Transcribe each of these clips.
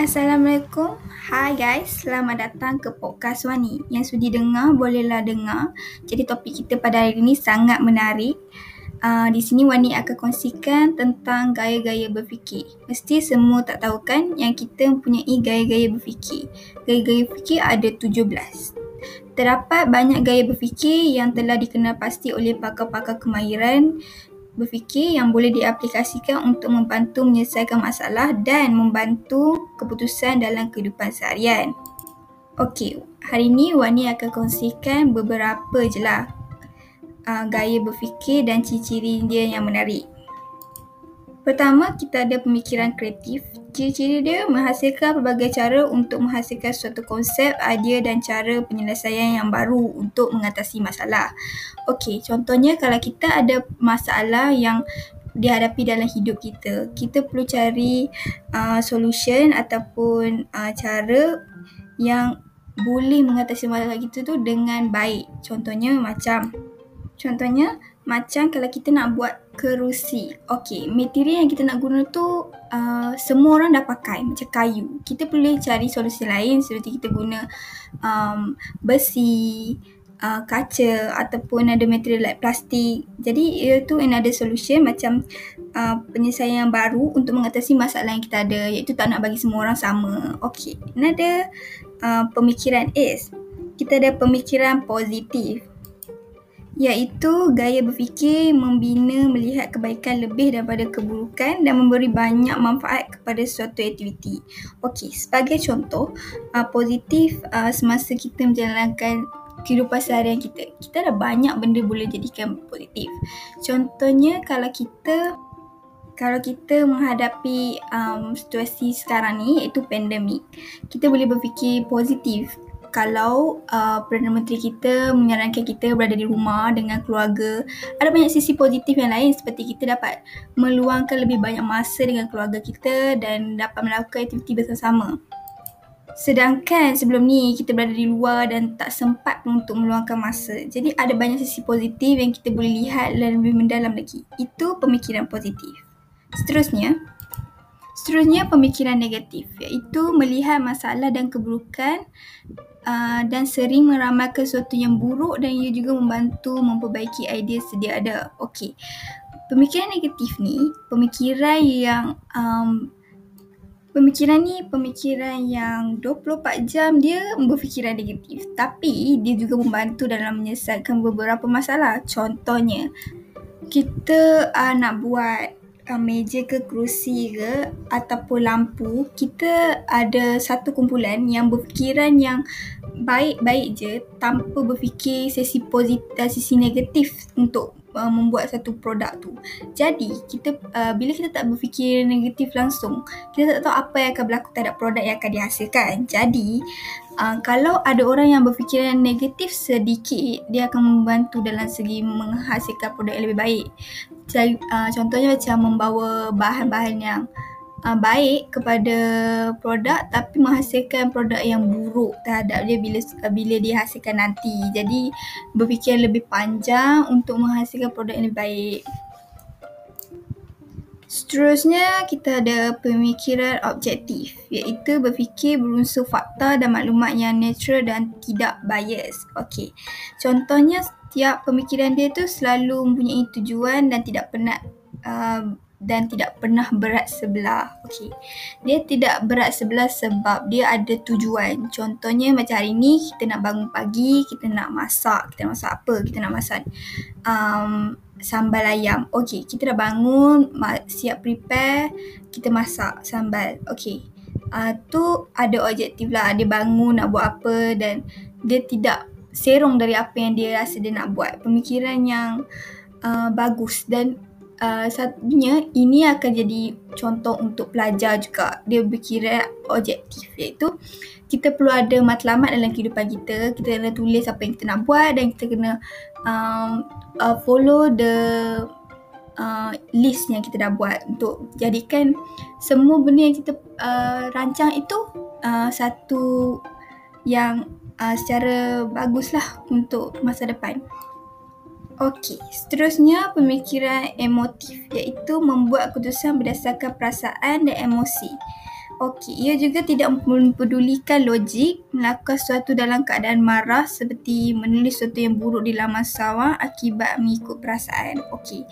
Assalamualaikum. Hai guys, selamat datang ke podcast Wani. Yang sudi dengar, bolehlah dengar. Jadi topik kita pada hari ini sangat menarik. Uh, di sini Wani akan kongsikan tentang gaya-gaya berfikir. Mesti semua tak tahu kan yang kita mempunyai gaya-gaya berfikir. Gaya-gaya berfikir ada 17. Terdapat banyak gaya berfikir yang telah dikenal pasti oleh pakar-pakar kemahiran berfikir yang boleh diaplikasikan untuk membantu menyelesaikan masalah dan membantu keputusan dalam kehidupan seharian. Okey, hari ini Wani akan kongsikan beberapa je lah uh, gaya berfikir dan ciri-ciri dia yang menarik. Pertama, kita ada pemikiran kreatif. Ciri-ciri dia menghasilkan pelbagai cara untuk menghasilkan suatu konsep, idea dan cara penyelesaian yang baru untuk mengatasi masalah. Okey, contohnya kalau kita ada masalah yang dihadapi dalam hidup kita, kita perlu cari uh, solution ataupun uh, cara yang boleh mengatasi masalah kita tu dengan baik. Contohnya macam Contohnya, macam kalau kita nak buat kerusi. Okey, material yang kita nak guna tu uh, semua orang dah pakai macam kayu. Kita boleh cari solusi lain seperti kita guna um, besi, uh, kaca ataupun ada material like plastik. Jadi itu another solution macam uh, penyelesaian yang baru untuk mengatasi masalah yang kita ada iaitu tak nak bagi semua orang sama. Okey, another uh, pemikiran is kita ada pemikiran positif iaitu gaya berfikir membina melihat kebaikan lebih daripada keburukan dan memberi banyak manfaat kepada suatu aktiviti. Okey, sebagai contoh, uh, positif uh, semasa kita menjalankan kehidupan seharian kita. Kita ada banyak benda boleh jadikan positif. Contohnya kalau kita kalau kita menghadapi um, situasi sekarang ni iaitu pandemik, kita boleh berfikir positif kalau uh, Perdana Menteri kita menyarankan kita berada di rumah dengan keluarga, ada banyak sisi positif yang lain seperti kita dapat meluangkan lebih banyak masa dengan keluarga kita dan dapat melakukan aktiviti bersama-sama. Sedangkan sebelum ni kita berada di luar dan tak sempat untuk meluangkan masa. Jadi ada banyak sisi positif yang kita boleh lihat dan lebih mendalam lagi. Itu pemikiran positif. Seterusnya, Seterusnya pemikiran negatif iaitu melihat masalah dan keburukan uh, dan sering meramalkan sesuatu yang buruk dan ia juga membantu memperbaiki idea sedia ada. Okey. Pemikiran negatif ni, pemikiran yang um, pemikiran ni pemikiran yang 24 jam dia berfikiran negatif tapi dia juga membantu dalam menyelesaikan beberapa masalah. Contohnya kita uh, nak buat uh, meja ke kerusi ke ataupun lampu kita ada satu kumpulan yang berfikiran yang baik-baik je tanpa berfikir sisi positif dan sisi negatif untuk uh, membuat satu produk tu. Jadi, kita uh, bila kita tak berfikir negatif langsung, kita tak tahu apa yang akan berlaku terhadap produk yang akan dihasilkan. Jadi, uh, kalau ada orang yang berfikiran negatif sedikit, dia akan membantu dalam segi menghasilkan produk yang lebih baik. Jadi, uh, contohnya macam membawa bahan-bahan yang uh, baik kepada produk tapi menghasilkan produk yang buruk terhadap dia bila uh, bila dihasilkan nanti. Jadi berfikir lebih panjang untuk menghasilkan produk yang lebih baik. Seterusnya kita ada pemikiran objektif iaitu berfikir berunsur fakta dan maklumat yang natural dan tidak bias. Okey. Contohnya setiap pemikiran dia tu selalu mempunyai tujuan dan tidak pernah uh, dan tidak pernah berat sebelah. Okey. Dia tidak berat sebelah sebab dia ada tujuan. Contohnya macam hari ni kita nak bangun pagi, kita nak masak. Kita nak masak apa? Kita nak masak um, sambal ayam. Okey, kita dah bangun, siap prepare, kita masak sambal. Okey. Uh, tu ada objektif lah. Dia bangun nak buat apa dan dia tidak serong dari apa yang dia rasa dia nak buat. Pemikiran yang uh, bagus dan uh, satunya ini akan jadi contoh untuk pelajar juga. Dia berkira objektif iaitu kita perlu ada matlamat dalam kehidupan kita. Kita kena tulis apa yang kita nak buat dan kita kena um, uh, follow the uh, list yang kita dah buat untuk jadikan semua benda yang kita uh, rancang itu uh, satu yang uh, secara baguslah untuk masa depan. Okey, seterusnya pemikiran emotif iaitu membuat keputusan berdasarkan perasaan dan emosi. Okey, ia juga tidak mempedulikan logik melakukan sesuatu dalam keadaan marah seperti menulis sesuatu yang buruk di laman sawah akibat mengikut perasaan. Okey,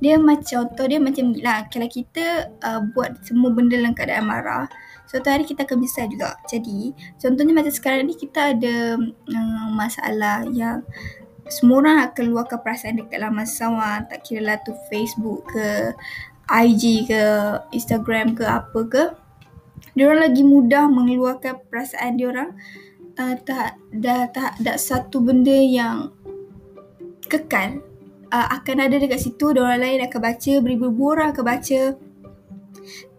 dia macam contoh dia macam ni lah. Kalau kita uh, buat semua benda dalam keadaan marah, suatu hari kita akan bisa juga. Jadi, contohnya macam sekarang ni kita ada uh, masalah yang semua orang akan luahkan perasaan dekat laman sawah. Tak kira lah tu Facebook ke, IG ke, Instagram ke, apa ke. Diorang lagi mudah mengeluarkan perasaan diorang uh, tak dah tak ada satu benda yang kekal. Uh, akan ada dekat situ diorang lain akan baca beribu-ribu orang akan baca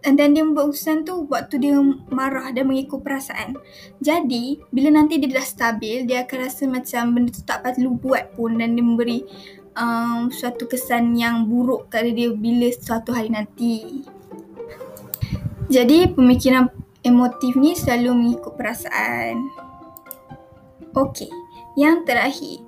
dan then dia membuat urusan tu waktu dia marah dan mengikut perasaan. Jadi, bila nanti dia dah stabil, dia akan rasa macam benda tu tak perlu buat pun dan dia memberi um, suatu kesan yang buruk kepada dia bila suatu hari nanti. Jadi pemikiran emotif ni selalu mengikut perasaan. Okey, yang terakhir.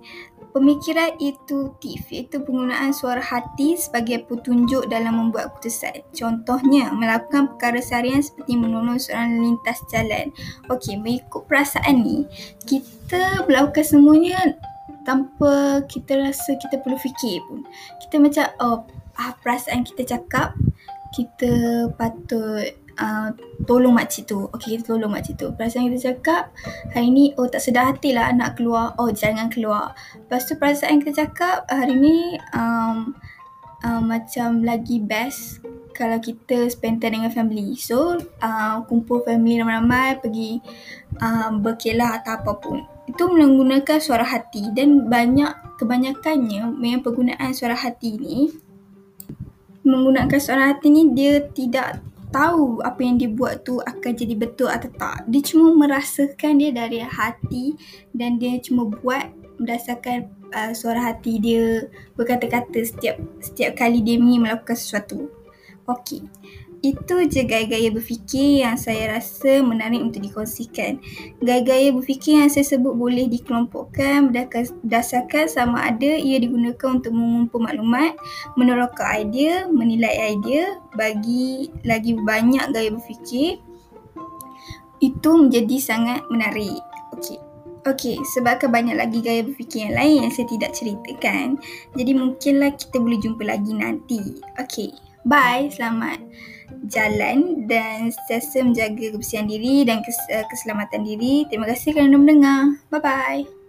Pemikiran intuitif iaitu penggunaan suara hati sebagai petunjuk dalam membuat keputusan. Contohnya, melakukan perkara seharian seperti menolong seorang lintas jalan. Okey, mengikut perasaan ni, kita melakukan semuanya tanpa kita rasa kita perlu fikir pun. Kita macam, oh, ah, perasaan kita cakap, kita patut uh, tolong makcik tu. Okey, kita tolong makcik tu. Perasaan kita cakap, hari ni, oh tak sedar hati lah nak keluar. Oh, jangan keluar. Lepas tu perasaan kita cakap, hari ni um, uh, macam lagi best kalau kita spend time dengan family. So, uh, kumpul family ramai-ramai, pergi uh, berkelah atau apapun. Itu menggunakan suara hati dan banyak kebanyakannya memang penggunaan suara hati ni menggunakan suara hati ni dia tidak tahu apa yang dia buat tu akan jadi betul atau tak. Dia cuma merasakan dia dari hati dan dia cuma buat berdasarkan uh, suara hati dia berkata-kata setiap setiap kali dia ingin melakukan sesuatu. Okey. Itu je gaya-gaya berfikir yang saya rasa menarik untuk dikongsikan. Gaya-gaya berfikir yang saya sebut boleh dikelompokkan berdasarkan sama ada ia digunakan untuk mengumpul maklumat, meneroka idea, menilai idea, bagi lagi banyak gaya berfikir. Itu menjadi sangat menarik. Okey. Okey, sebabkan banyak lagi gaya berfikir yang lain yang saya tidak ceritakan. Jadi mungkinlah kita boleh jumpa lagi nanti. Okey. Bye. Selamat jalan dan sentiasa menjaga kebersihan diri dan uh, keselamatan diri. Terima kasih kerana mendengar. Bye bye.